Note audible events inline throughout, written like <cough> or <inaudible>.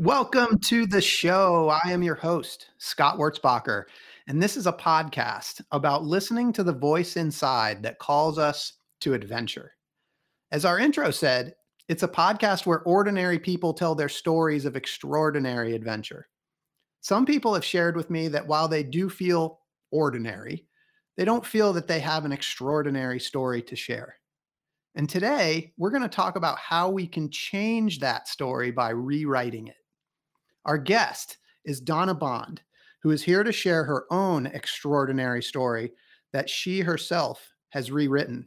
Welcome to the show. I am your host, Scott Wurzbacher, and this is a podcast about listening to the voice inside that calls us to adventure. As our intro said, it's a podcast where ordinary people tell their stories of extraordinary adventure. Some people have shared with me that while they do feel ordinary, they don't feel that they have an extraordinary story to share. And today, we're going to talk about how we can change that story by rewriting it. Our guest is Donna Bond, who is here to share her own extraordinary story that she herself has rewritten.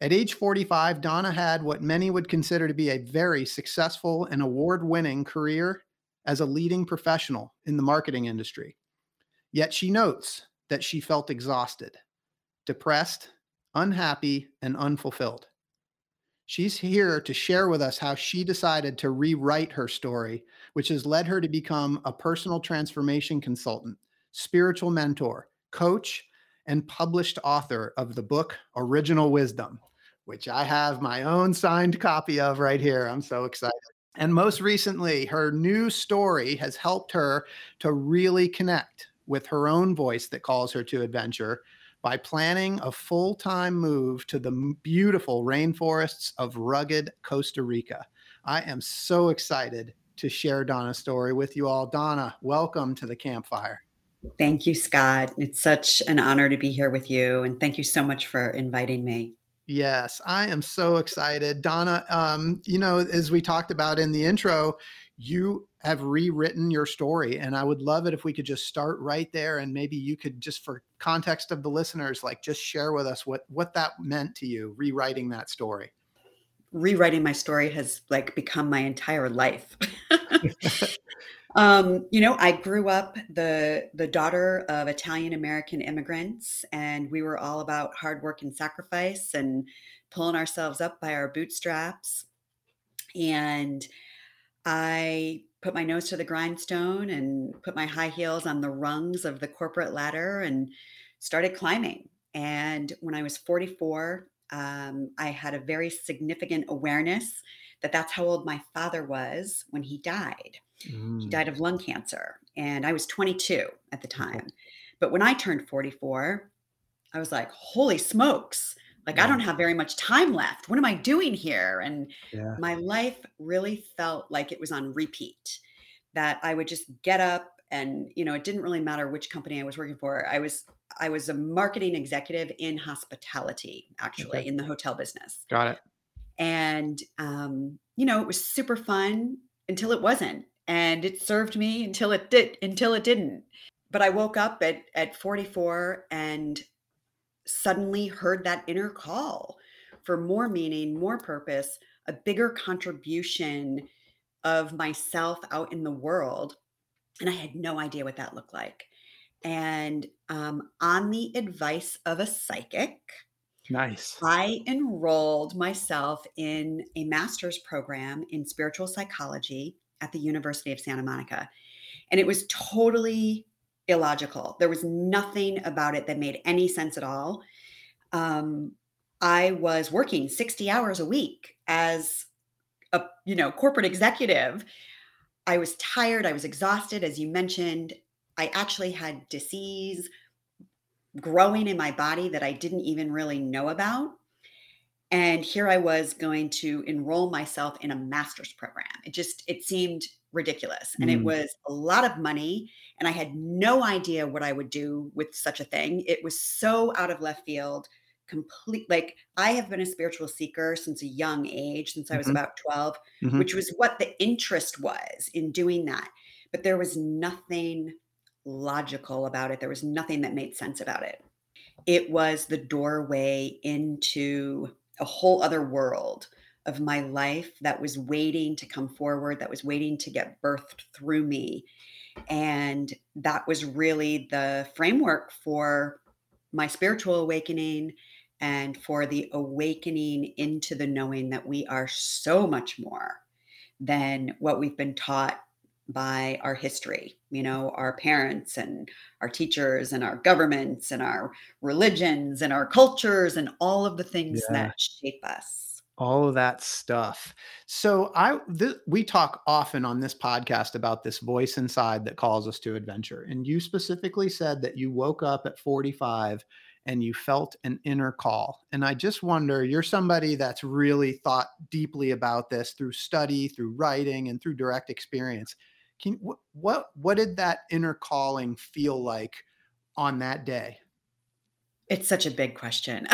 At age 45, Donna had what many would consider to be a very successful and award winning career as a leading professional in the marketing industry. Yet she notes that she felt exhausted, depressed, unhappy, and unfulfilled. She's here to share with us how she decided to rewrite her story, which has led her to become a personal transformation consultant, spiritual mentor, coach, and published author of the book Original Wisdom, which I have my own signed copy of right here. I'm so excited. And most recently, her new story has helped her to really connect with her own voice that calls her to adventure by planning a full time move to the beautiful rainforests of rugged Costa Rica. I am so excited to share Donna's story with you all. Donna, welcome to the campfire. Thank you, Scott. It's such an honor to be here with you. And thank you so much for inviting me. Yes, I am so excited. Donna, um, you know, as we talked about in the intro, you have rewritten your story and i would love it if we could just start right there and maybe you could just for context of the listeners like just share with us what what that meant to you rewriting that story rewriting my story has like become my entire life <laughs> um, you know i grew up the the daughter of italian american immigrants and we were all about hard work and sacrifice and pulling ourselves up by our bootstraps and I put my nose to the grindstone and put my high heels on the rungs of the corporate ladder and started climbing. And when I was 44, um, I had a very significant awareness that that's how old my father was when he died. Mm. He died of lung cancer, and I was 22 at the time. But when I turned 44, I was like, holy smokes, like yeah. i don't have very much time left what am i doing here and yeah. my life really felt like it was on repeat that i would just get up and you know it didn't really matter which company i was working for i was i was a marketing executive in hospitality actually okay. in the hotel business got it and um, you know it was super fun until it wasn't and it served me until it did until it didn't but i woke up at at 44 and suddenly heard that inner call for more meaning, more purpose, a bigger contribution of myself out in the world. And I had no idea what that looked like. And um, on the advice of a psychic, nice, I enrolled myself in a master's program in spiritual psychology at the University of Santa Monica. And it was totally illogical. There was nothing about it that made any sense at all. Um, I was working 60 hours a week as a you know corporate executive. I was tired, I was exhausted as you mentioned. I actually had disease growing in my body that I didn't even really know about. And here I was going to enroll myself in a master's program. It just it seemed ridiculous and mm. it was a lot of money and I had no idea what I would do with such a thing. It was so out of left field, complete like I have been a spiritual seeker since a young age, since I was mm-hmm. about 12, mm-hmm. which was what the interest was in doing that. But there was nothing logical about it. There was nothing that made sense about it. It was the doorway into a whole other world of my life that was waiting to come forward, that was waiting to get birthed through me. And that was really the framework for my spiritual awakening and for the awakening into the knowing that we are so much more than what we've been taught by our history, you know, our parents and our teachers and our governments and our religions and our cultures and all of the things Yeah. that shape us. All of that stuff. So I th- we talk often on this podcast about this voice inside that calls us to adventure. And you specifically said that you woke up at 45 and you felt an inner call. And I just wonder, you're somebody that's really thought deeply about this through study, through writing, and through direct experience. Can what what what did that inner calling feel like on that day? It's such a big question. <laughs>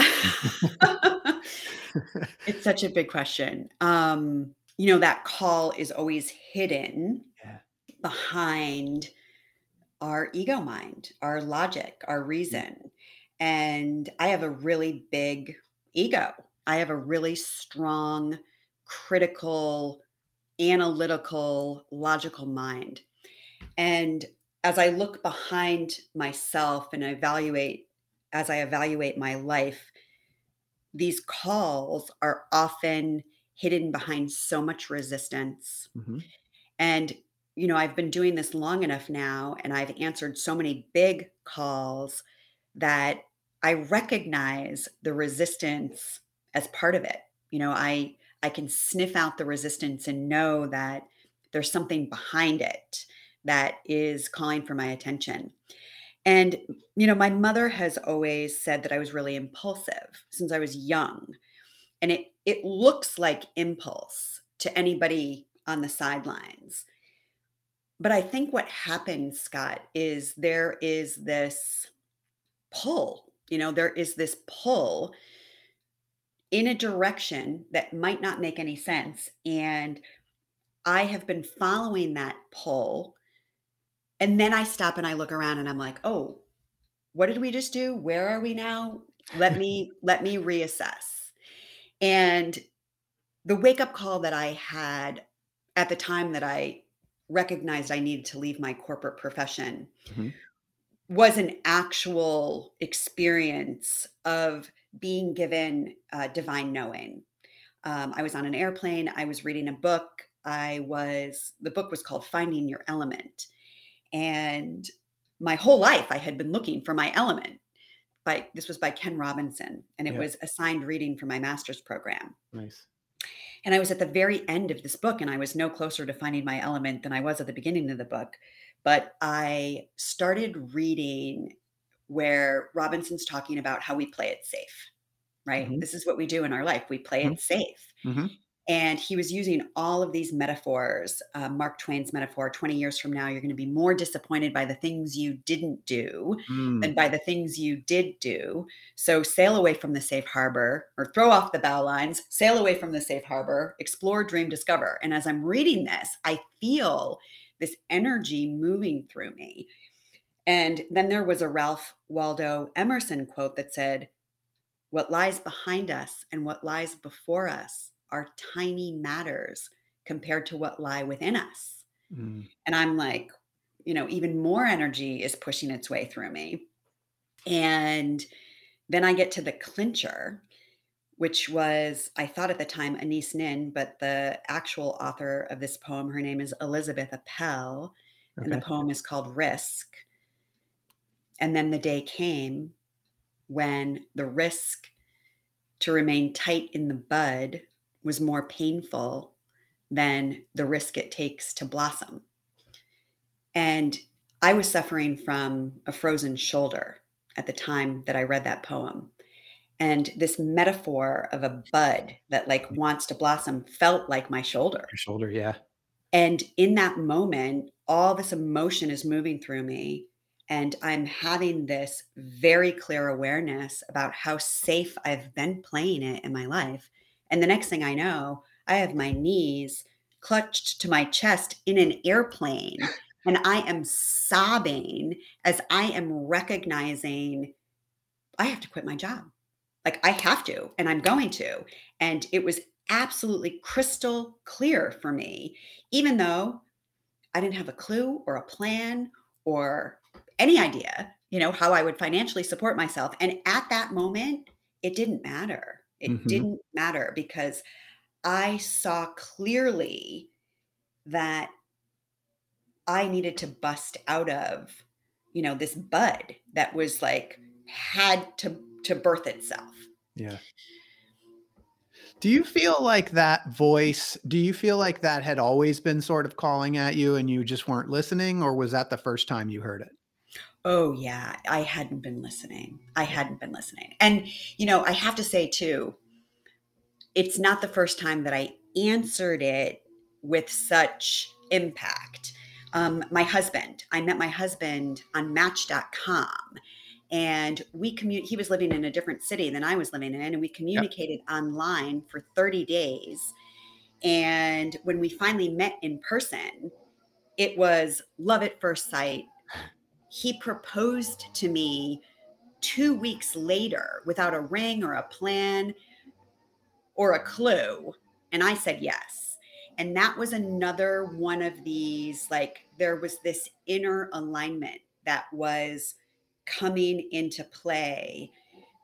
<laughs> it's such a big question. Um, you know, that call is always hidden Yeah. behind our ego mind, our logic, our reason. And I have a really big ego. I have a really strong, critical, analytical, logical mind. And as I look behind myself and evaluate, as I evaluate my life, these calls are often hidden behind so much resistance. Mhm. And, you know, I've been doing this long enough now, and I've answered so many big calls that I recognize the resistance as part of it. You know, I I can sniff out the resistance and know that there's something behind it that is calling for my attention. And you know, my mother has always said that I was really impulsive since I was young. And it it looks like impulse to anybody on the sidelines. But I think what happens, Scott, is there is this pull. You know, there is this pull in a direction that might not make any sense. And I have been following that pull. And then I stop and I look around and I'm like, oh, what did we just do? Where are we now? Let <laughs> me let me reassess. And the wake up call that I had at the time that I recognized I needed to leave my corporate profession Mhm. Was an actual experience of being given uh, divine knowing. Um, I was on an airplane. I was reading a book. I was, the book was called Finding Your Element. And my whole life I had been looking for my element. By, this was by Ken Robinson, and it Yeah. was assigned reading for my master's program. Nice. And I was at the very end of this book, and I was no closer to finding my element than I was at the beginning of the book. But I started reading where Robinson's talking about how we play it safe, right? Mhm. This is what we do in our life we play Mhm. it safe. Mhm. And he was using all of these metaphors. Uh, Mark Twain's metaphor 20 years from now, you're going to be more disappointed by the things you didn't do Mm. than by the things you did do. So sail away from the safe harbor or throw off the bow lines, sail away from the safe harbor, explore, dream, discover. And as I'm reading this, I feel this energy moving through me. And then there was a Ralph Waldo Emerson quote that said, What lies behind us and what lies before us are tiny matters compared to what lie within us. Mm. And I'm like, you know, even more energy is pushing its way through me. And then I get to the clincher, which was, I thought at the time, Anaïs Nin, but the actual author of this poem, her name is Elizabeth Appel, and the poem is called Risk. And then the day came when the risk to remain tight in the bud was more painful than the risk it takes to blossom. And I was suffering from a frozen shoulder at the time that I read that poem. And this metaphor of a bud that like wants to blossom felt like my shoulder. Your shoulder, yeah. And in that moment, all this emotion is moving through me. And I'm having this very clear awareness about how safe I've been playing it in my life. And the next thing I know, I have my knees clutched to my chest in an airplane. <laughs> And I am sobbing as I am recognizing I have to quit my job. Like I have to, and I'm going to. And it was absolutely crystal clear for me, even though I didn't have a clue or a plan or any idea, you know, how I would financially support myself. And at that moment, it didn't matter. It mm-hmm. didn't matter because I saw clearly that I needed to bust out of, you know, this bud that was like had to to birth itself. Yeah. Do you feel like that voice, do you feel like that had always been sort of calling at you and you just weren't listening or was that the first time you heard it? Oh yeah, I hadn't been listening. I hadn't been listening. And you know, I have to say too, it's not the first time that I answered it with such impact. Um, my husband, I met my husband on match.com and we commute he was living in a different city than i was living in and we communicated yep. online for 30 days. And when we finally met in person it was love at first sight. He proposed to me two weeks later without a ring or a plan or a clue and i said yes. And that was another one of these like there was this inner alignment that was coming into play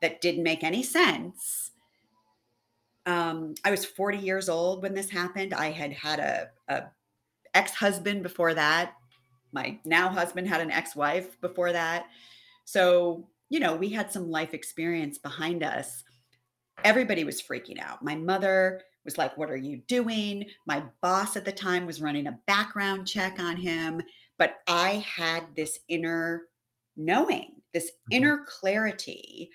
that didn't make any sense. Um, I was 40 years old when this happened. I had had a, a ex-husband before that. My now husband had an ex-wife before that. So, you know, we had some life experience behind us. Everybody was freaking out. My mother was like, What are you doing? My boss at the time was running a background check on him. But I had this inner knowing this mm-hmm. inner clarity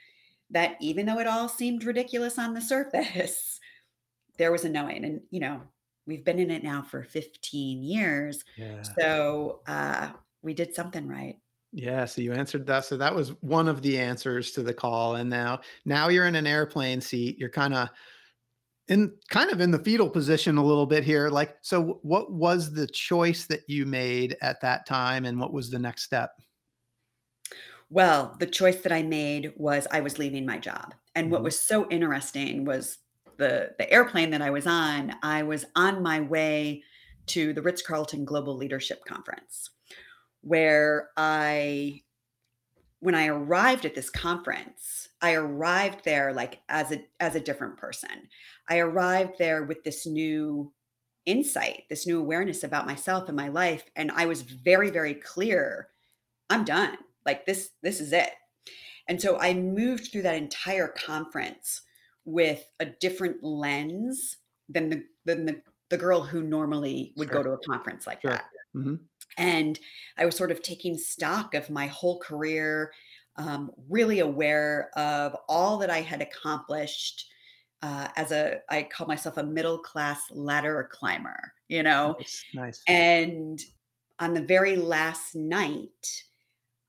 that even though it all seemed ridiculous on the surface, <laughs> there was a knowing. And, you know, we've been in it now for 15 years. Yeah. So uh, we did something right. Yeah, so you answered that. So that was one of the answers to the call. And now now you're in an airplane seat. You're kind of in kind of in the fetal position a little bit here. Like, so what was the choice that you made at that time and what was the next step? Well, the choice that I made was I was leaving my job. And what mm-hmm. was so interesting was the the airplane that I was on, I was on my way to the Ritz-Carlton Global Leadership Conference where I when I arrived at this conference, I arrived there like as a as a different person. I arrived there with this new insight, this new awareness about myself and my life and I was very very clear I'm done like this this is it and so i moved through that entire conference with a different lens than the than the, the girl who normally would sure. go to a conference like sure. that mm-hmm. and i was sort of taking stock of my whole career um, really aware of all that i had accomplished uh, as a i call myself a middle class ladder climber you know nice, nice. and on the very last night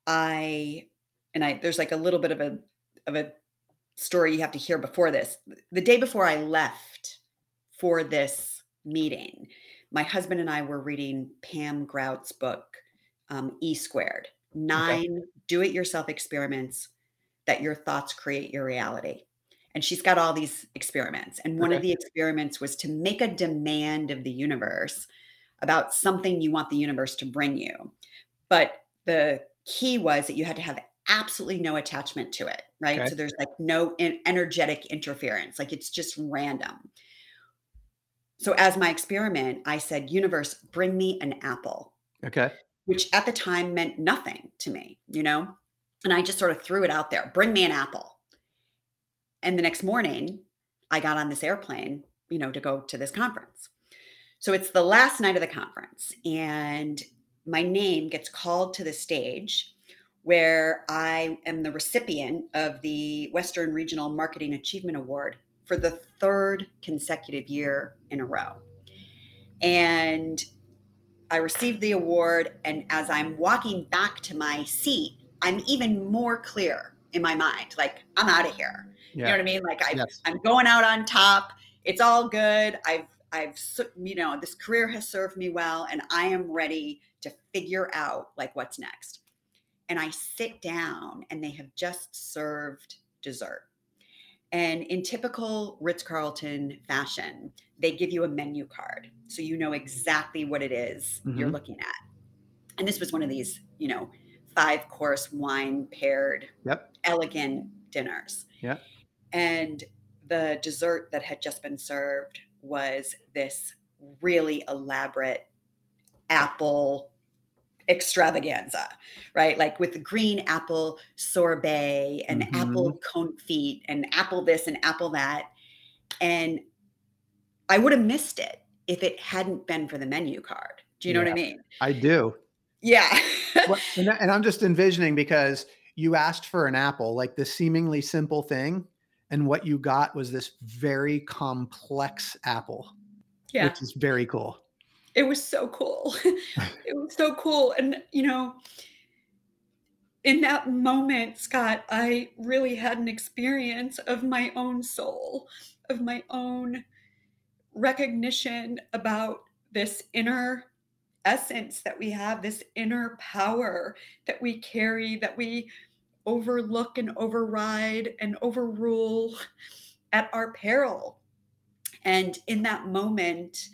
I and I there's like a little bit of a of a story you have to hear before this. The day before I left for this meeting, my husband and I were reading Pam Grout's book, um, E Squared, nine okay. do it yourself experiments that your thoughts create your reality. And she's got all these experiments. And one okay. of the experiments was to make a demand of the universe about something you want the universe to bring you. But the key was that you had to have absolutely no attachment to it, right? Okay. So there's like no in- energetic interference, like it's just random. So as my experiment, I said, universe, bring me an apple. Okay. Which at the time meant nothing to me, you know? And I just sort of threw it out there, bring me an apple. And the next morning, I got on this airplane, you know, to go to this conference. So it's the last night of the conference and my name gets called to the stage where I am the recipient of the Western Regional Marketing Achievement Award for the third consecutive year in a row. And I received the award. And as I'm walking back to my seat, I'm even more clear in my mind like, I'm out of here. Yeah. You know what I mean? Like, I, yes. I'm going out on top. It's all good. I've, I've, you know, this career has served me well, and I am ready to figure out like what's next. And I sit down and they have just served dessert. And in typical Ritz Carlton fashion, they give you a menu card. So you know exactly what it is you're Mhm. looking at. And this was one of these, you know, five course wine paired Yep. elegant dinners. Yeah. And the dessert that had just been served was this really elaborate apple extravaganza, right? Like with the green apple sorbet and Mhm. apple confit and apple this and apple that. And I would have missed it if it hadn't been for the menu card. Do you know what I mean? I do. Yeah. What- and, and I'm just envisioning because you asked for an apple, like this seemingly simple thing, and what you got was this very complex apple, yeah. which is very cool. it was so cool. <laughs> <laughs> it was so cool. And, you know, in that moment, Scott, I really had an experience of my own soul, of my own recognition about this inner essence that we have, this inner power that we carry, that we overlook and override and overrule at our peril. And in that moment,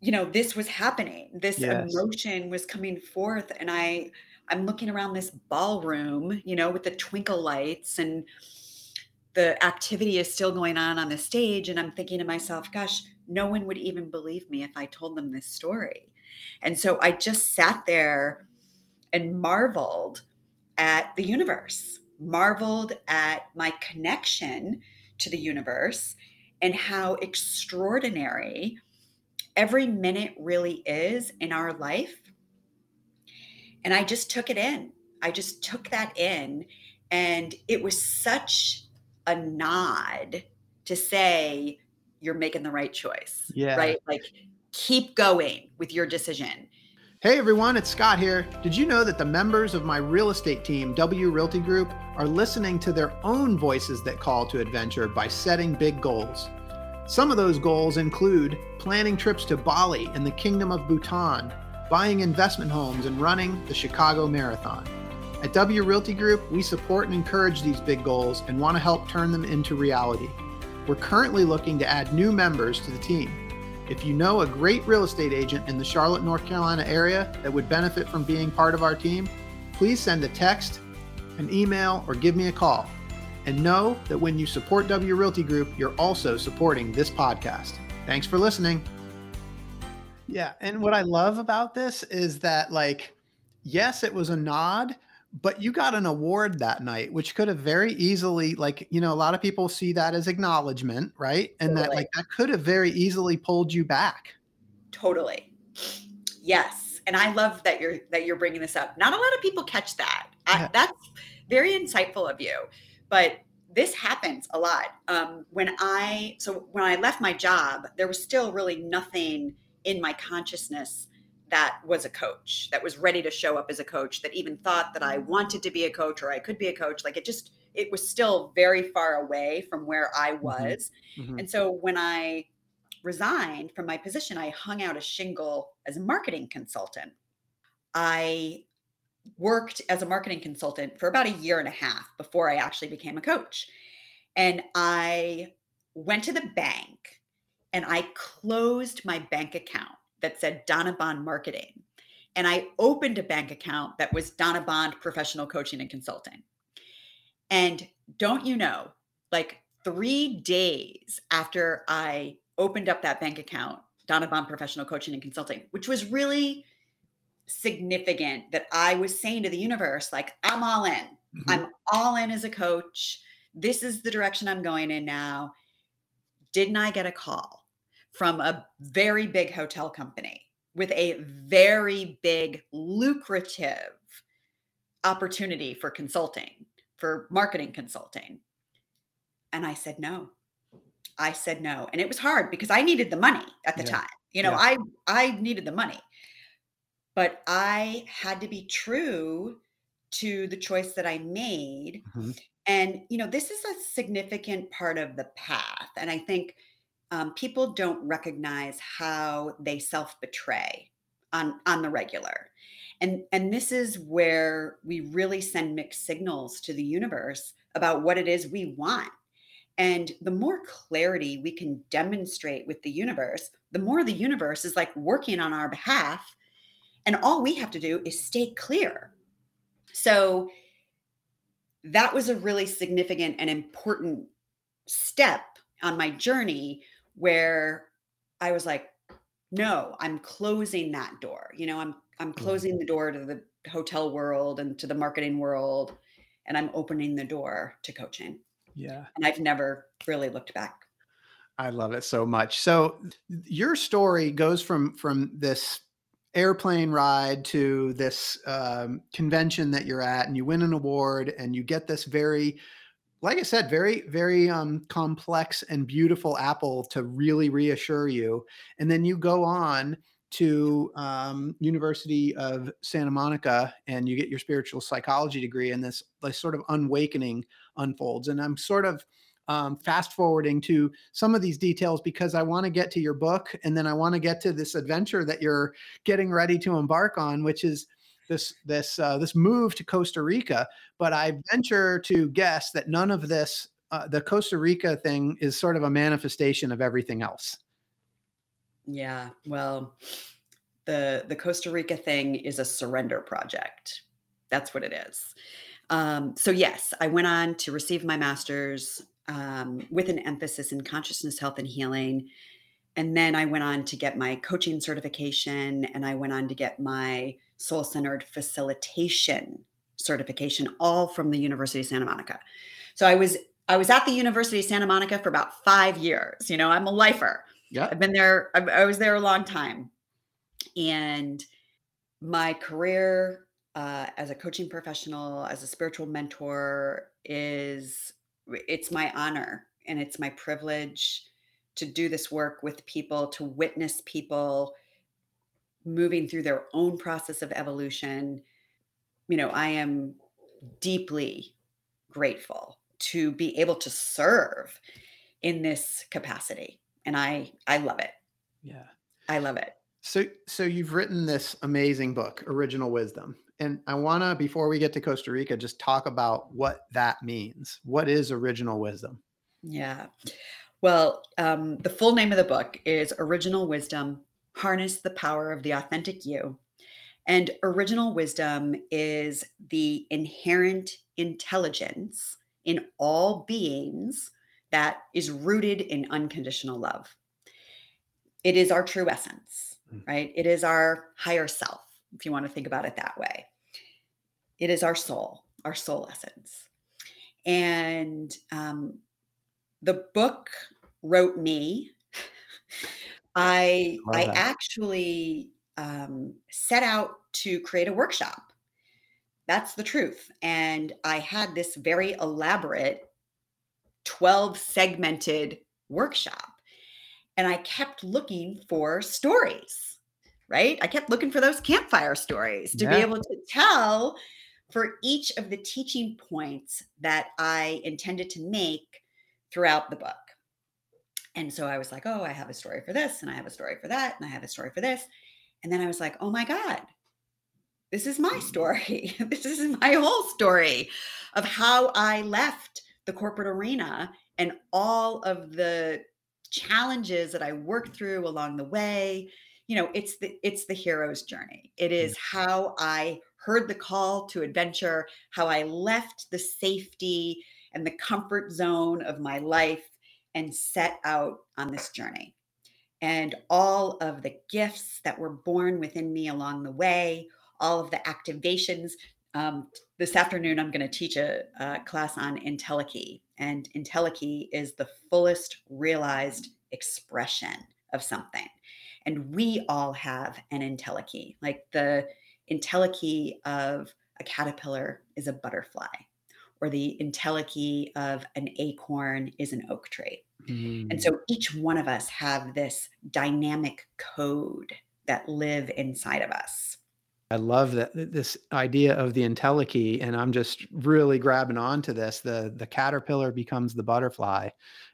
you know this was happening this Yes. emotion was coming forth and i i'm looking around this ballroom you know with the twinkle lights and the activity is still going on on the stage and i'm thinking to myself gosh no one would even believe me if i told them this story and so i just sat there and marveled at the universe marveled at my connection to the universe and how extraordinary every minute really is in our life. And I just took it in. I just took that in. And it was such a nod to say, you're making the right choice. Yeah. Right? Like, keep going with your decision. Hey everyone, it's Scott here. Did you know that the members of my real estate team, W Realty Group, are listening to their own voices that call to adventure by setting big goals? Some of those goals include planning trips to Bali and the Kingdom of Bhutan, buying investment homes, and running the Chicago Marathon. At W Realty Group, we support and encourage these big goals and want to help turn them into reality. We're currently looking to add new members to the team. If you know a great real estate agent in the Charlotte, North Carolina area that would benefit from being part of our team, please send a text, an email, or give me a call. And know that when you support W Realty Group, you're also supporting this podcast. Thanks for listening. Yeah. And what I love about this is that, like, yes, it was a nod, but you got an award that night, which could have very easily, like, you know, a lot of people see that as acknowledgement, right? And that, like, that could have very easily pulled you back. Totally. Yes. And I love that you're that you're bringing this up. Not a lot of people catch that. I, Yeah. That's very insightful of you. But this happens a lot. Um, when I so when I left my job, there was still really nothing in my consciousness that was a coach that was ready to show up as a coach that even thought that I wanted to be a coach or I could be a coach. Like it just it was still very far away from where I was. Mhm. And so when I resigned from my position, I hung out a shingle as a marketing consultant. I worked as a marketing consultant for about a year and a half before I actually became a coach. And I went to the bank and I closed my bank account that said Donna Bond Marketing. And I opened a bank account that was Donna Bond Professional Coaching and Consulting. And don't you know, like three days after I opened up that bank account, Donna Bond Professional Coaching and Consulting, which was really significant that I was saying to the universe, like, I'm all in. Mhm. I'm all in as a coach. This is the direction I'm going in now. Didn't I get a call from a very big hotel company with a very big, lucrative opportunity for consulting, for marketing consulting? And I said no. I said no. And it was hard because I needed the money at the Yeah. time. You know, Yeah. I I needed the money. But I had to be true to the choice that I made. Mhm. And, you know, this is a significant part of the path. And I think um, people don't recognize how they self betray on, on the regular. And and this is where we really send mixed signals to the universe about what it is we want. And the more clarity we can demonstrate with the universe, the more the universe is like working on our behalf. And all we have to do is stay clear. So that was a really significant and important step on my journey where I was like, no, I'm closing that door. You know, I'm I'm Mm. closing the door to the hotel world and to the marketing world and I'm opening the door to coaching. Yeah. And I've never really looked back. I love it so much. So your story goes from from this airplane ride to this um, convention that you're at, and you win an award, and you get this very, like I said, very very um, complex and beautiful apple to really reassure you, and then you go on to um, University of Santa Monica, and you get your spiritual psychology degree, and this this sort of unwakening unfolds, and I'm sort of um, fast forwarding to some of these details because I want to get to your book and then I want to get to this adventure that you're getting ready to embark on, which is this this uh, this move to Costa Rica. But I venture to guess that none of this, uh, the Costa Rica thing, is sort of a manifestation of everything else. Yeah. Well, the the Costa Rica thing is a surrender project. That's what it is. Um, so yes, I went on to receive my master's um, with an emphasis in consciousness, health, and healing. And then I went on to get my coaching certification, and I went on to get my soul centered facilitation certification, all from the University of Santa Monica. So I was I was at the University of Santa Monica for about five years. You know, I'm a lifer. Yeah. I've been there. I, I was there a long time, and my career uh, as a coaching professional, as a spiritual mentor, is it's my honor and it's my privilege to do this work with people, to witness people moving through their own process of evolution. You know, I am deeply grateful to be able to serve in this capacity and i i love it Yeah. i love it So so you've written this amazing book, Original Wisdom. And I want to before we get to Costa Rica just talk about what that means. What is original wisdom? yeah well um, the full name of the book is original wisdom harness the power of the authentic you. And original wisdom is the inherent intelligence in all beings that is rooted in unconditional love. It is our true essence Mm. right? It is our higher self if you want to think about it that way. It is our soul our soul essence. And um, the book wrote me <laughs> i Love i actually um, set out to create a workshop. That's the truth and i had this very elaborate 12 segmented workshop and i kept looking for stories right? I kept looking for those campfire stories to be able to tell for each of the teaching points that i intended to make throughout the book and so i was like oh i have a story for this and i have a story for that and i have a story for this and then i was like oh my god this is my story <laughs> this is my whole story of how i left the corporate arena and all of the challenges that I worked through along the way. You know, it's the it's the hero's journey. It is how I heard the call to adventure, how I left the safety and the comfort zone of my life and set out on this journey. And all of the gifts that were born within me along the way, all of the activations. Um, this afternoon, I'm going to teach a, a class on entelechy, and entelechy is the fullest realized expression of something. And we all have an entelechy. Like the entelechy of a caterpillar is a butterfly, or the entelechy of an acorn is an oak tree. Mm. And so each one of us have this dynamic code that live inside of us. I love that this idea of the entelechy, and I'm just really grabbing onto this. The the caterpillar becomes the butterfly,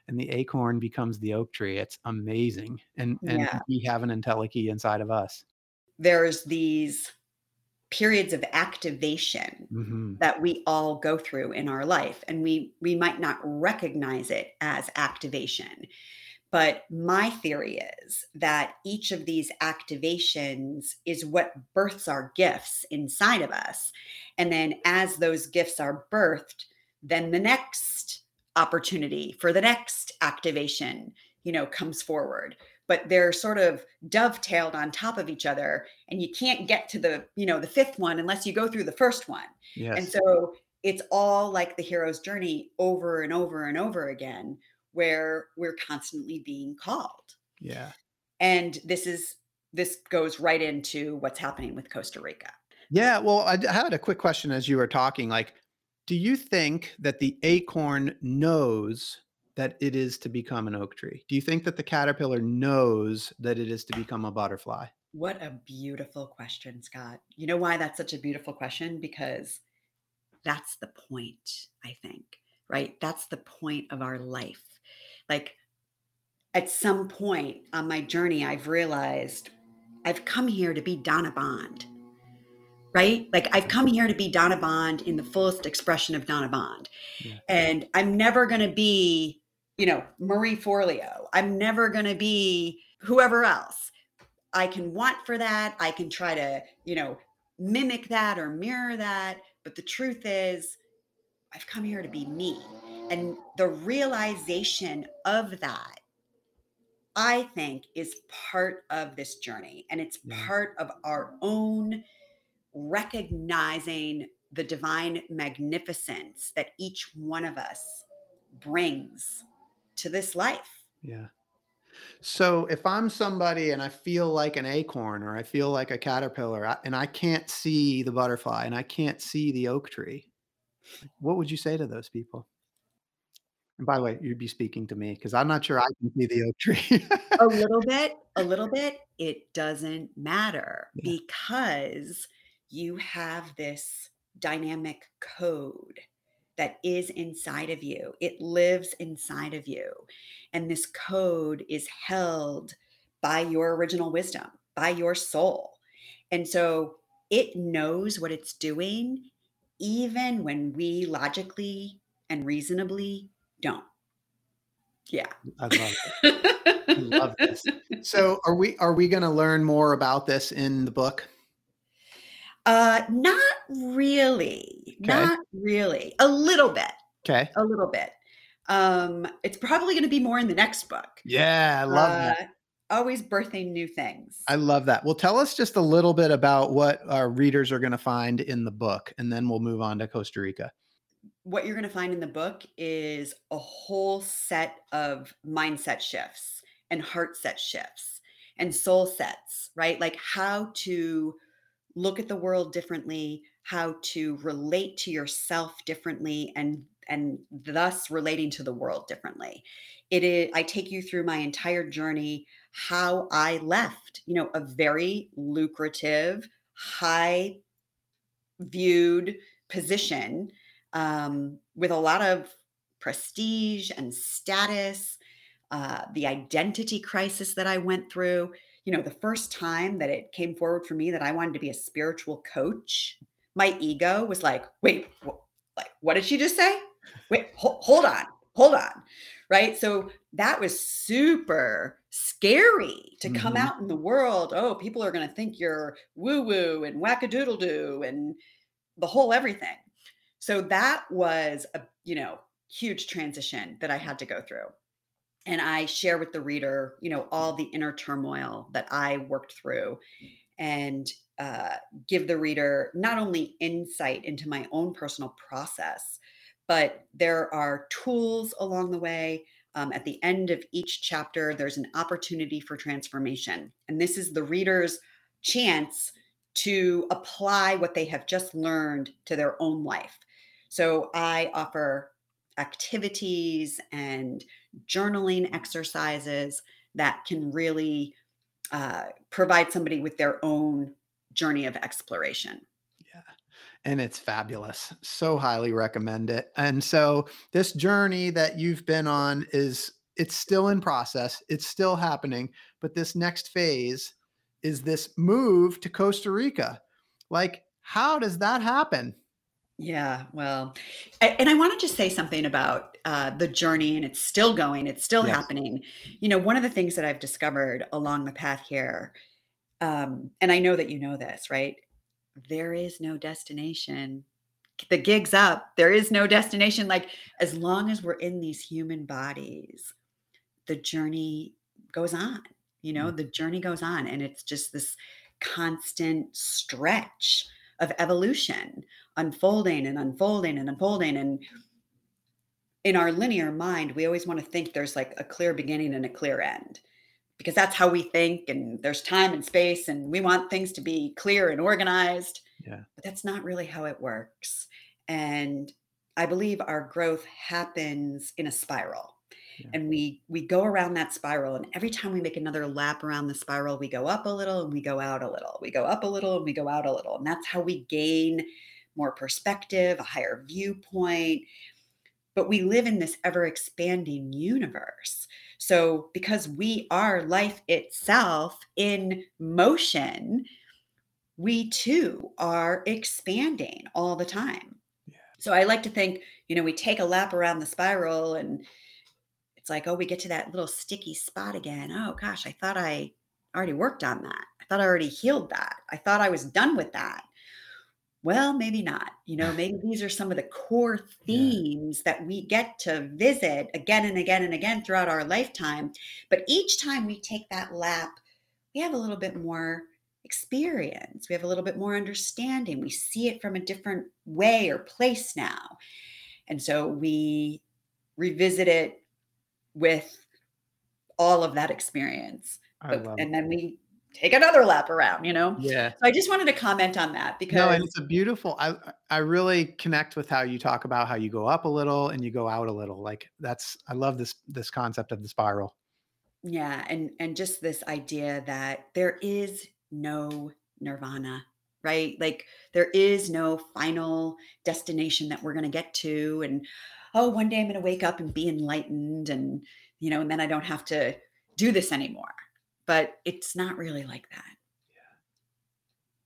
and the acorn becomes the oak tree. It's amazing, and and Yeah. we have an entelechy inside of us. There's these periods of activation Mhm. that we all go through in our life and we we might not recognize it as activation. But my theory is that each of these activations is what births our gifts inside of us. And then as those gifts are birthed then the next opportunity for the next activation you know comes forward but they're sort of dovetailed on top of each other and you can't get to the you know the fifth one unless you go through the first one Yes. and so it's all like the hero's journey over and over and over again where we're constantly being called yeah. and this is this goes right into what's happening with costa rica Yeah. Well, i had a quick question as you were talking. Like, do you think that the acorn knows that it is to become an oak tree? Do you think that the caterpillar knows that it is to become a butterfly? What a beautiful question, Scott. You know why that's such a beautiful question? Because that's the point, I think, right? That's the point of our life. Like at some point on my journey, I've realized I've come here to be Donna Bond, right? Like I've come here to be Donna Bond in the fullest expression of Donna Bond. Yeah. And I'm never going to be, you know, Marie Forleo. I'm never going to be whoever else. I can want for that. I can try to, you know, mimic that or mirror that. But the truth is, I've come here to be me. And the realization of that, I think, is part of this journey. And it's Yeah. part of our own recognizing the divine magnificence that each one of us brings to this life. Yeah. So if I'm somebody and I feel like an acorn or I feel like a caterpillar and I can't see the butterfly and I can't see the oak tree, what would you say to those people? And by the way, you'd be speaking to me because I'm not sure I can see the oak tree. a <laughs> little bit, a little bit, it doesn't matter Yeah. because you have this dynamic code that is inside of you. It lives inside of you. And this code is held by your original wisdom, by your soul. And so it knows what it's doing, even when we logically and reasonably don't. Yeah. I love it. I love this. <laughs> So are we are we going to learn more about this in the book? Uh, not really. Okay. Not really. A little bit. Okay. A little bit. Um, it's probably going to be more in the next book. Yeah, I love that. Uh, always birthing new things. I love that. Well, tell us just a little bit about what our readers are going to find in the book, and then we'll move on to Costa Rica. what you're going to find in the book is a whole set of mindset shifts and heart set shifts and soul sets, right? Like how to look at the world differently, how to relate to yourself differently and and thus relating to the world differently. It is I take you through my entire journey how I left, you know, a very lucrative, high viewed position um, with a lot of prestige and status, uh, the identity crisis that I went through. You know, the first time that it came forward for me that I wanted to be a spiritual coach, my ego was like, "Wait, wh- like what did she just say? Wait, ho- hold on, hold on." Right? So that was super scary to come Mhm. out in the world. Oh, people are going to think you're woo woo and wackadoodle doo and the whole everything. So that was a, you know, huge transition that I had to go through. And I share with the reader, you know, all the inner turmoil that I worked through and uh, give the reader not only insight into my own personal process, but there are tools along the way. Um, at the end of each chapter, there's an opportunity for transformation. And this is the reader's chance to apply what they have just learned to their own life. So I offer activities and journaling exercises that can really uh, provide somebody with their own journey of exploration. Yeah. And it's fabulous. So highly recommend it. And so this journey that you've been on is it's still in process. It's still happening, but this next phase is this move to Costa Rica. Like How does that happen? Yeah, well, and I want to just say something about uh, the journey, and it's still going, it's still Yes. happening. You know, one of the things that I've discovered along the path here, um, and I know that you know this, right? There is no destination. The gig's up. There is no destination. Like, as long as we're in these human bodies, the journey goes on. You know, Mm. the journey goes on, and it's just this constant stretch of evolution unfolding and unfolding and unfolding. And in our linear mind we always want to think there's like a clear beginning and a clear end because that's how we think and there's time and space and we want things to be clear and organized. Yeah. but that's not really how it works. And i believe our growth happens in a spiral. Yeah. and we we go around that spiral and every time we make another lap around the spiral we go up a little and we go out a little we go up a little and we go out a little. And that's how we gain more perspective a higher viewpoint but we live in this ever expanding universe so because we are life itself in motion we too are expanding all the time Yeah. so i like to think you know we take a lap around the spiral and it's like, oh, we get to that little sticky spot again. Oh gosh, I thought I already worked on that. I thought I already healed that. I thought I was done with that. Well, maybe not. You know, maybe these are some of the core <sighs> Yeah. themes that we get to visit again and again and again throughout our lifetime. But each time we take that lap, we have a little bit more experience. We have a little bit more understanding. We see it from a different way or place now. And so we revisit it with all of that experience. But- and then we take another lap around, you know? Yeah. So I just wanted to comment on that because No, and it's a beautiful. I I really connect with how you talk about how you go up a little and you go out a little. Like that's I love this this concept of the spiral. yeah, and and just this idea that there is no nirvana, right? Like there is no final destination that we're going to get to and oh, one day I'm going to wake up and be enlightened and you know, and then I don't have to do this anymore. But it's not really like that.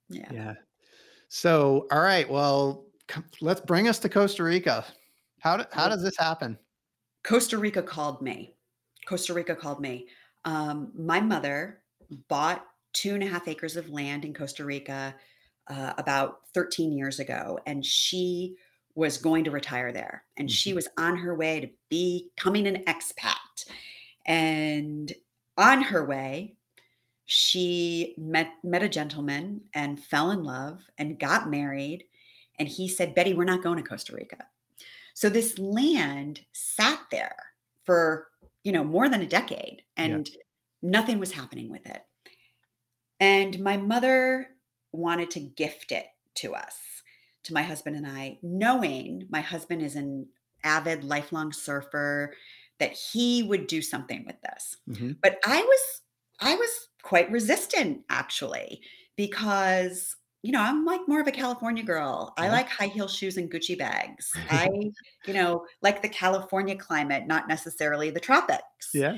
Yeah. Yeah. yeah. So, all right. Well, let's bring us to Costa Rica. How do, how does this happen? Costa Rica called me. Costa Rica called me. Um, my mother bought two and a half acres of land in Costa Rica uh, about 13 years ago, and she was going to retire there. And she was on her way to becoming an expat. And on her way, she met met a gentleman and fell in love and got married. And he said, Betty, we're not going to Costa Rica. So this land sat there for, you know, more than a decade and nothing was happening with it. And my mother wanted to gift it to us, to my husband and I, knowing my husband is an avid lifelong surfer that he would do something with this. Mhm. But I was I was quite resistant actually because you know, I'm like more of a California girl. I like high heel shoes and Gucci bags. <laughs> I, you know, like the California climate, not necessarily the tropics. Yeah.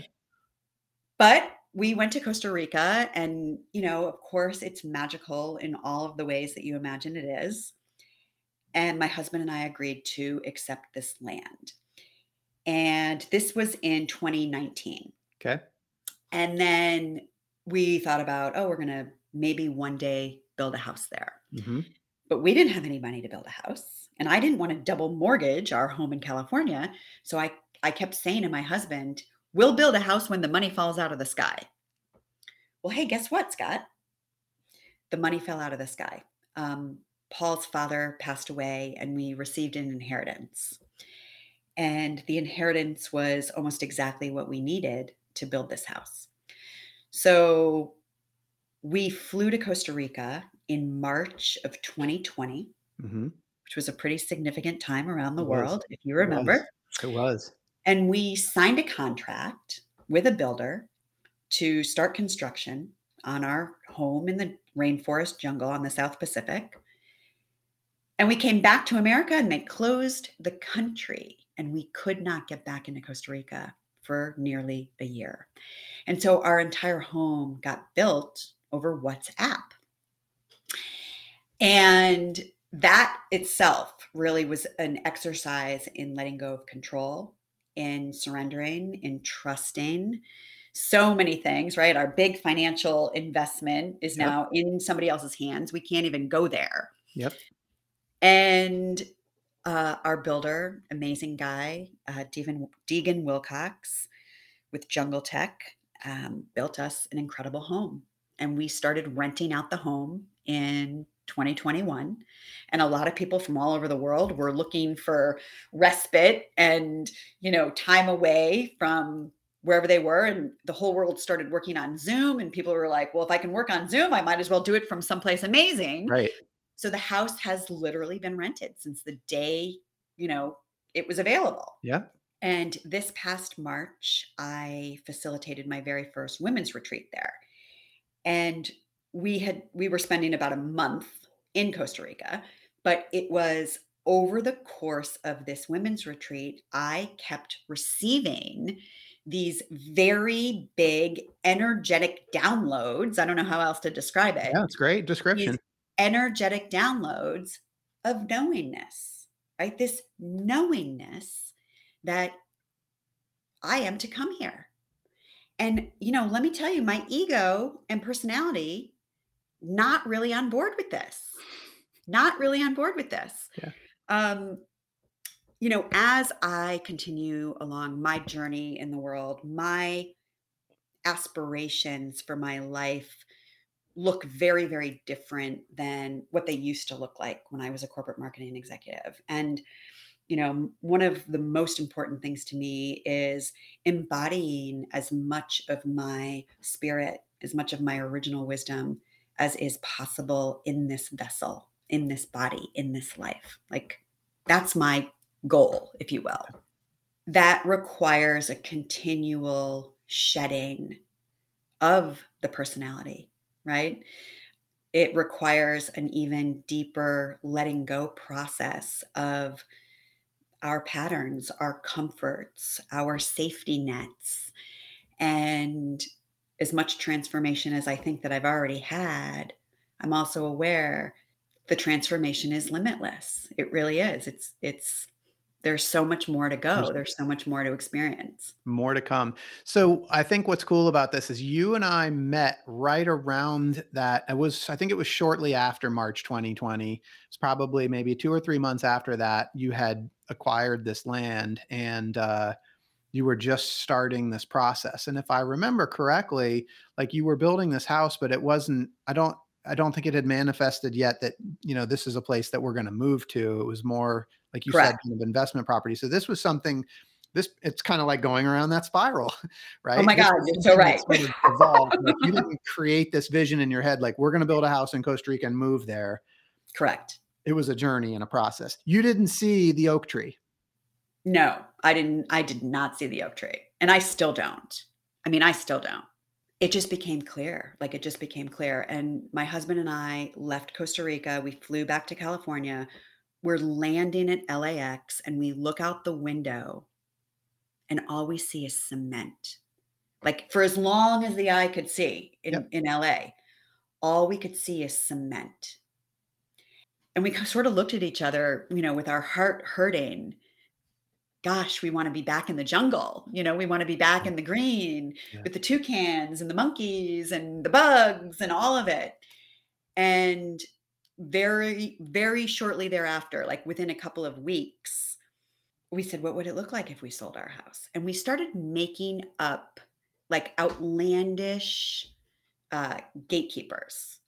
But we went to Costa Rica, and, you know, of course, it's magical in all of the ways that you imagine it is. And my husband and I agreed to accept this land. And this was in 2019. Okay. And then we thought about, oh, we're going to maybe one day build a house there. hmm But we didn't have any money to build a house. And I didn't want to double mortgage our home in California. So I, I kept saying to my husband, we'll build a house when the money falls out of the sky. Well, hey, guess what, Scott? The money fell out of the sky. Um, Paul's father passed away, and we received an inheritance. And the inheritance was almost exactly what we needed to build this house. So we flew to Costa Rica in March of 2020, hmm which was a pretty significant time around the It was. world, if you was. remember. It was. And we signed a contract with a builder to start construction on our home in the rainforest jungle on the South Pacific. And we came back to America and they closed the country, and we could not get back into Costa Rica for nearly a year. And so our entire home got built over WhatsApp. And that itself really was an exercise in letting go of control, in surrendering, in trusting so many things, right? Our big financial investment is yep. now in somebody else's hands. We can't even go there. Yep. And uh, our builder, amazing guy, uh, Deegan, Deegan Wilcox with Jungle Tech, um, built us an incredible home. And we started renting out the home in 2021 and a lot of people from all over the world were looking for respite and you know time away from wherever they were. And the whole world started working on zoom. And people were like well if i can work on zoom i might as well do it from someplace amazing. Right so the house has literally been rented since the day you know it was available yeah and this past march i facilitated my very first women's retreat there and we had we were spending about a month in Costa Rica, but it was over the course of this women's retreat, I kept receiving these very big energetic downloads. I don't know how else to describe it. Yeah, it's great description. These energetic downloads of knowingness, right? This knowingness that I am to come here. And, you know, let me tell you, my ego and personality not really on board with this. Not really on board with this. Yeah. Um, you know, as I continue along my journey in the world, my aspirations for my life look very, very different than what they used to look like when I was a corporate marketing executive. And, you know, one of the most important things to me is embodying as much of my spirit, as much of my original wisdom as is possible in this vessel, in this body, in this life. Like that's my goal, if you will. That requires a continual shedding of the personality, right? It requires an even deeper letting go process of our patterns, our comforts, our safety nets, and as much transformation as I think that I've already had, I'm also aware the transformation is limitless. It really is. It's it's there's so much more to go. There's so much more to experience. More to come. So I think what's cool about this is you and I met right around that. It was, I think it was shortly after March 2020. It's probably maybe two or three months after that. You had acquired this land and uh, you were just starting this process and if i remember correctly like you were building this house but it wasn't i don't i don't think it had manifested yet that you know this is a place that we're going to move to it was more like you Correct. said kind of investment property so this was something this it's kind of like going around that spiral <laughs> oh right oh my god you're so right sort of evolved. like you didn't <laughs> create this vision in your head like we're going to build a house in costa rica and move there correct it was a journey and a process you didn't see the oak tree no, I didn't. I did not see the oak tree. And I still don't. I mean, I still don't. It just became clear. Like it just became clear. And my husband and I left Costa Rica. We flew back to California. We're landing at LAX and we look out the window and all we see is cement. Like for as long as the eye could see in, yep. in LA, all we could see is cement. And we sort of looked at each other, you know, with our heart hurting gosh, we want to be back in the jungle. You know, we want to be back in the green yeah. with the toucans and the monkeys and the bugs and all of it. And very, very shortly thereafter, like within a couple of weeks, we said, what would it look like if we sold our house? And we started making up like outlandish uh, gatekeepers.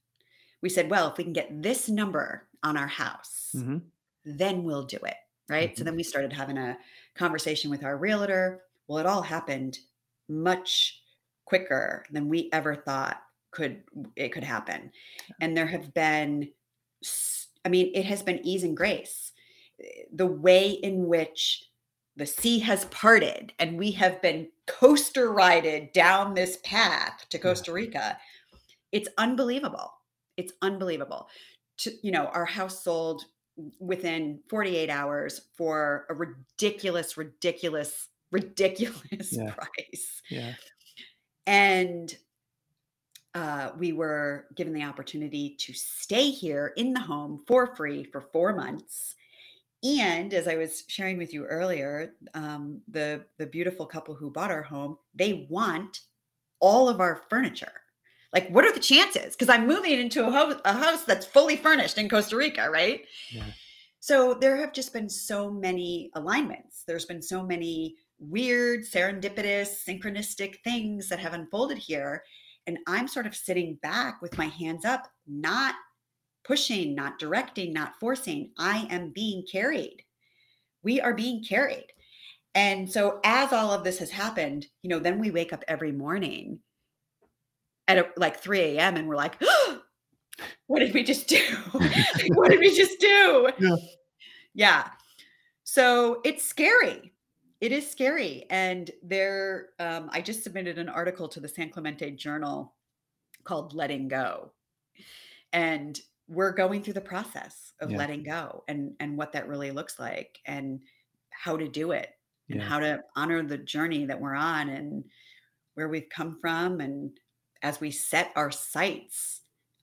We said, well, if we can get this number on our house, mm-hmm. then we'll do it. Right. Mm-hmm. So then we started having a conversation with our realtor. Well, it all happened much quicker than we ever thought could it could happen. And there have been I mean, it has been ease and grace. Eh, the way in which the sea has parted and we have been coaster rided down this path to Costa Rica. It's unbelievable. It's unbelievable. To, you know, our house sold within 48 hours for a ridiculous, ridiculous, ridiculous <laughs> yeah. price. Yeah. And uh, we were given the opportunity to stay here in the home for free for four months. And as I was sharing with you earlier, um, the the beautiful couple who bought our home, they want all of our furniture. Like, what are the chances? Because I'm moving into a, ho- a house that's fully furnished in Costa Rica, right? Yeah. So there have just been so many alignments. There's been so many weird, serendipitous, synchronistic things that have unfolded here. And I'm sort of sitting back with my hands up, not pushing, not directing, not forcing. I am being carried. We are being carried. And so as all of this has happened, you know, then we wake up every morning at a, like 3 a.m. and we're like, oh, <gasps> what did we just do? <laughs> what did we just do? Yeah. yeah. So it's scary. It is scary. And there, um, I just submitted an article to the San Clemente Journal called Letting Go. And we're going through the process of Yeah. letting go and and what that really looks like and how to do it and Yeah. how to honor the journey that we're on and where we've come from and as we set our sights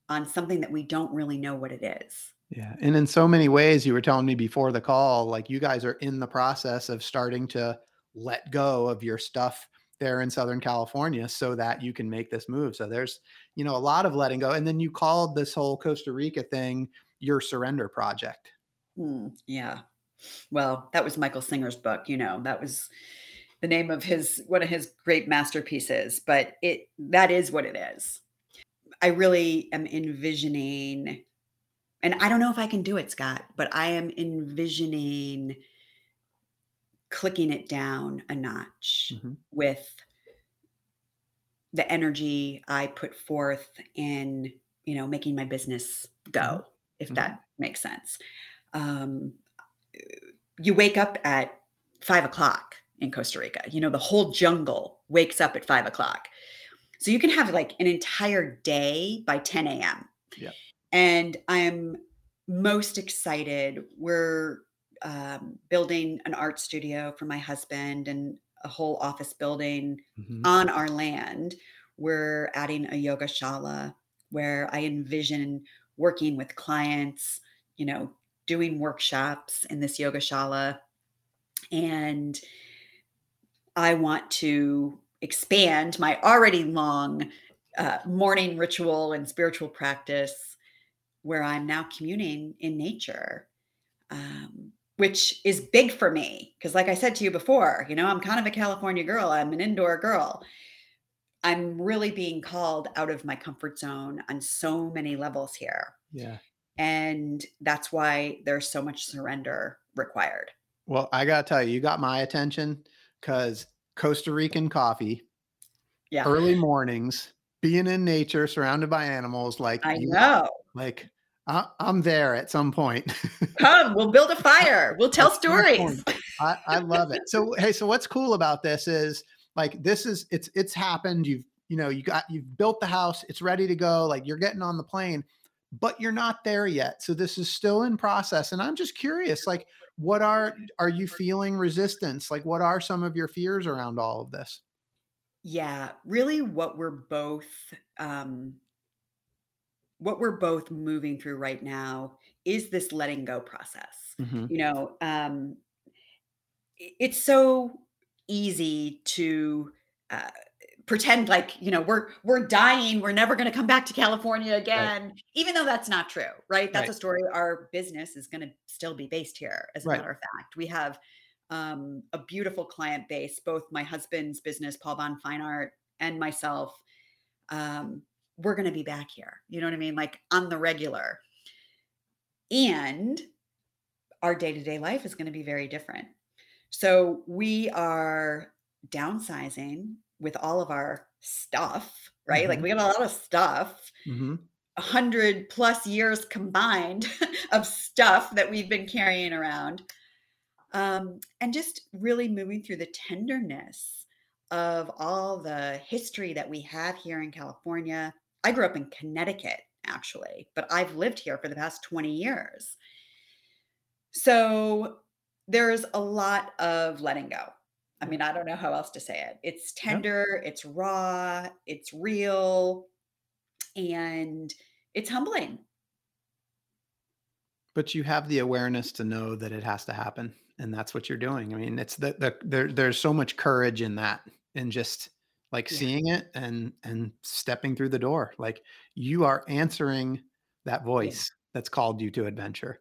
on something that we don't really know what it is. Yeah. And in so many ways, you were telling me before the call, like you guys are in the process of starting to let go of your stuff there in Southern California so that you can make this move. So there's, you know, a lot of letting go. And then you called this whole Costa Rica thing your surrender project. Hmm, yeah. Well, that was Michael Singer's book, you know. That was the name of his one of his great masterpieces, but it that is what it is. I really am envisioning and I don't know if I can do it, Scott, but I am envisioning clicking it down a notch Mhm. with the energy I put forth in, you know, making my business go, Mhm. if that makes sense. Um, you wake up at five o'clock in Costa Rica. You know, the whole jungle wakes up at five o'clock. So you can have like an entire day by 10 a.m. Yeah. And I'm most excited. We're um, building an art studio for my husband and a whole office building Mhm. on our land. We're adding a yoga shala where I envision working with clients, you know, doing workshops in this yoga shala. And I want to expand my already long uh, morning ritual and spiritual practice where I'm now communing in nature, um, which is big for me. Because, like I said to you before, you know, I'm kind of a California girl, I'm an indoor girl. I'm really being called out of my comfort zone on so many levels here. Yeah. And that's why there's so much surrender required. Well, I got to tell you, you got my attention because Costa Rican coffee, Yeah. early mornings, being in nature, surrounded by animals, like I you- know. Like I, I'm there at some point. <laughs> Come, we'll build a fire. We'll tell That's stories. I, I <laughs> love it. So hey, so what's cool about this is like this is it's it's happened. You've you know you got you've built the house. It's ready to go. Like you're getting on the plane, but you're not there yet. So this is still in process. And I'm just curious, like what are are you feeling resistance? Like what are some of your fears around all of this? Yeah, really what we're both um what we're both moving through right now is this letting go process. Mhm. You know, um it's so easy to uh, pretend like you know we're we're dying we're never going to come back to california again even though that's not true right that's Right. a story our business is going to still be based here as a Right. matter of fact we have um, a beautiful client base both my husband's business paul bond fine art and myself um, we're going to be back here you know what i mean like on the regular and our day-to-day life is going to be very different so we are downsizing with all of our stuff, right? Like Mhm. we got a lot of stuff, Mhm. a hundred plus years combined <laughs> of stuff that we've been carrying around. Um, and just really moving through the tenderness of all the history that we have here in California. I grew up in Connecticut, actually, but I've lived here for the past 20 years. So there's a lot of letting go. I mean, I don't know how else to say it. It's tender, it's raw, it's real. and it's humbling. But you have the awareness to know that it has to happen, and that's what you're doing. I mean, it's the, the there. There's so much courage in that, and just like Yeah. seeing it and and stepping through the door. Like you are answering that Yeah. voice that's called you to adventure.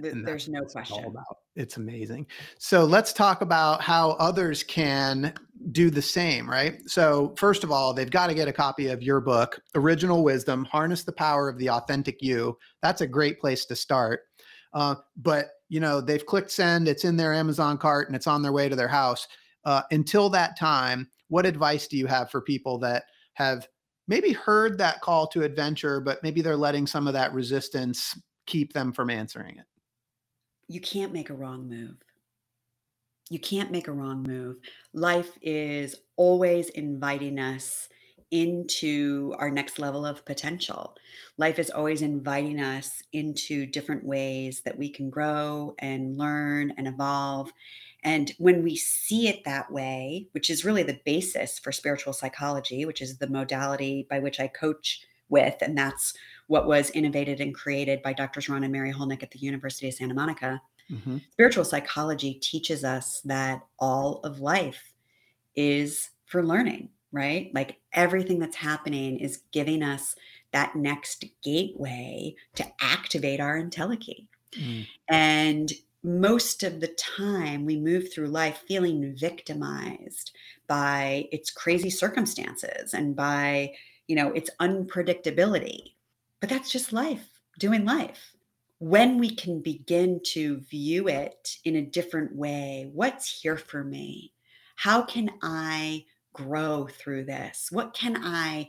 Th- There's no it's question. about. It's amazing. So let's talk about how others can do the same, right? So first of all, they've got to get a copy of your book, Original Wisdom: Harness the Power of the Authentic You. That's a great place to start. Uh, but you know, they've clicked send. It's in their Amazon cart and it's on their way to their house. Uh, until that time, what advice do you have for people that have maybe heard that call to adventure, but maybe they're letting some of that resistance keep them from answering it? You can't make a wrong move. You can't make a wrong move. Life is always inviting us into our next level of potential. Life is always inviting us into different ways that we can grow and learn and evolve. And when we see it that way, which is really the basis for spiritual psychology, which is the modality by which I coach with, and that's what was innovated and created by Drs. Ron and Mary Hulnick at the University of Santa Monica. Mhm. Spiritual psychology teaches us that all of life is for learning, right? Like everything that's happening is giving us that next gateway to activate our entelechy. Mm. And most of the time, we move through life feeling victimized by its crazy circumstances and by, you know, its unpredictability. But that's just life, doing life. When we can begin to view it in a different way, what's here for me? How can I grow through this? What can I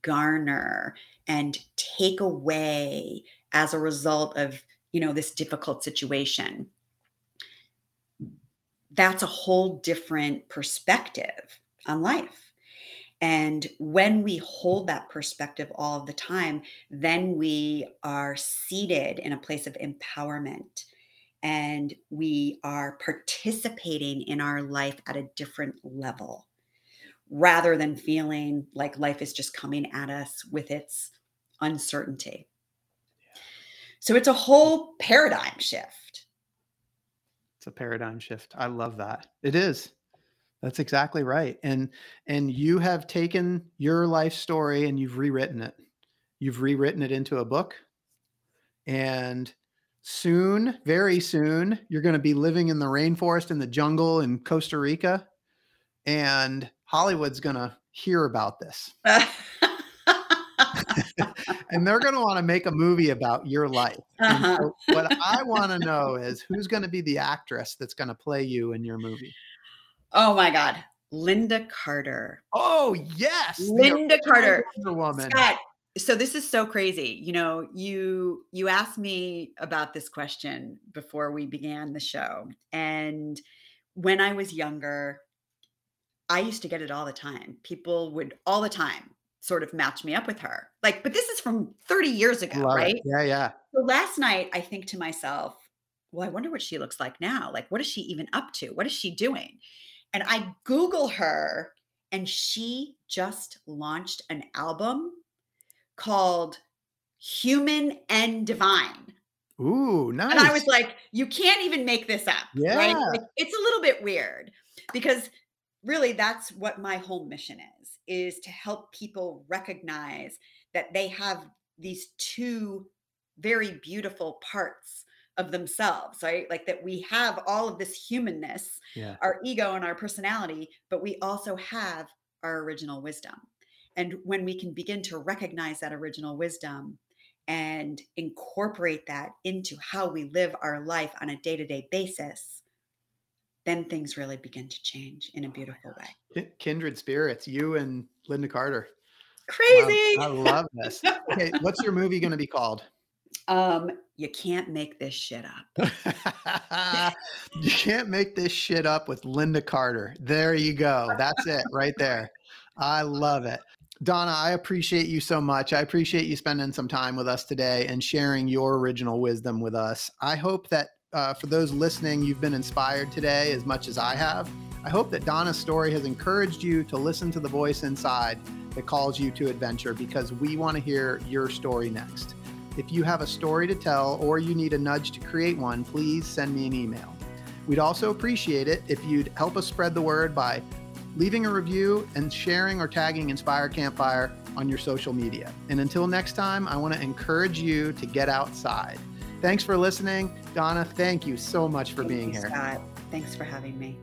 garner and take away as a result of you know this difficult situation. That's a whole different perspective on life. And when we hold that perspective all of the time then we are seated in a place of empowerment. And we are participating in our life at a different level rather than feeling like life is just coming at us with its uncertainty so it's a whole paradigm shift. It's a paradigm shift. I love that. It is. That's exactly right. And and you have taken your life story and you've rewritten it. You've rewritten it into a book. And soon, very soon, you're going to be living in the rainforest in the jungle in Costa Rica and Hollywood's going to hear about this. <laughs> and they're going to want to make a movie about your life. Uh-huh. so what I <laughs> want to know is who's going to be the actress that's going to play you in your movie? oh my God. Lynda Carter. Oh, yes. Lynda Carter. Wonder Woman. Scott, so this is so crazy. You know, you you asked me about this question before we began the show. And when I was younger, I used to get it all the time. People would all the time sort of match me up with her. Like, but this is from 30 years ago, Love it. right? Yeah, yeah. So last night, I think to myself, well, I wonder what she looks like now. Like, what is she even up to? What is she doing? And I Google her, and she just launched an album called Human and Divine. Ooh, nice. And I was like, you can't even make this up. Right? Yeah. Like, it's a little bit weird because really that's what my whole mission is, is to help people recognize that they have these two very beautiful parts of themselves, right? Like that we have all of this humanness, yeah. our ego and our personality, but we also have our original wisdom. And when we can begin to recognize that original wisdom and incorporate that into how we live our life on a day to day basis, then things really begin to change in a beautiful way. Kindred spirits, you and Lynda Carter. Love- Crazy. I love this. Okay, <laughs> what's your movie going to be called? um, you can't make this shit up. <laughs> you can't make this shit up with Lynda Carter. There you go. That's it right there. I love it. Donna, I appreciate you so much. I appreciate you spending some time with us today and sharing your original wisdom with us. I hope that uh, for those listening, you've been inspired today as much as I have. I hope that Donna's story has encouraged you to listen to the voice inside that calls you to adventure because we want to hear your story next. If you have a story to tell or you need a nudge to create one, please send me an email. We'd also appreciate it if you'd help us spread the word by leaving a review and sharing or tagging Inspire Campfire on your social media. And until next time, I want to encourage you to get outside. Thanks for listening. Donna, thank you so much for Thank being you, here. Scott. Thanks for having me.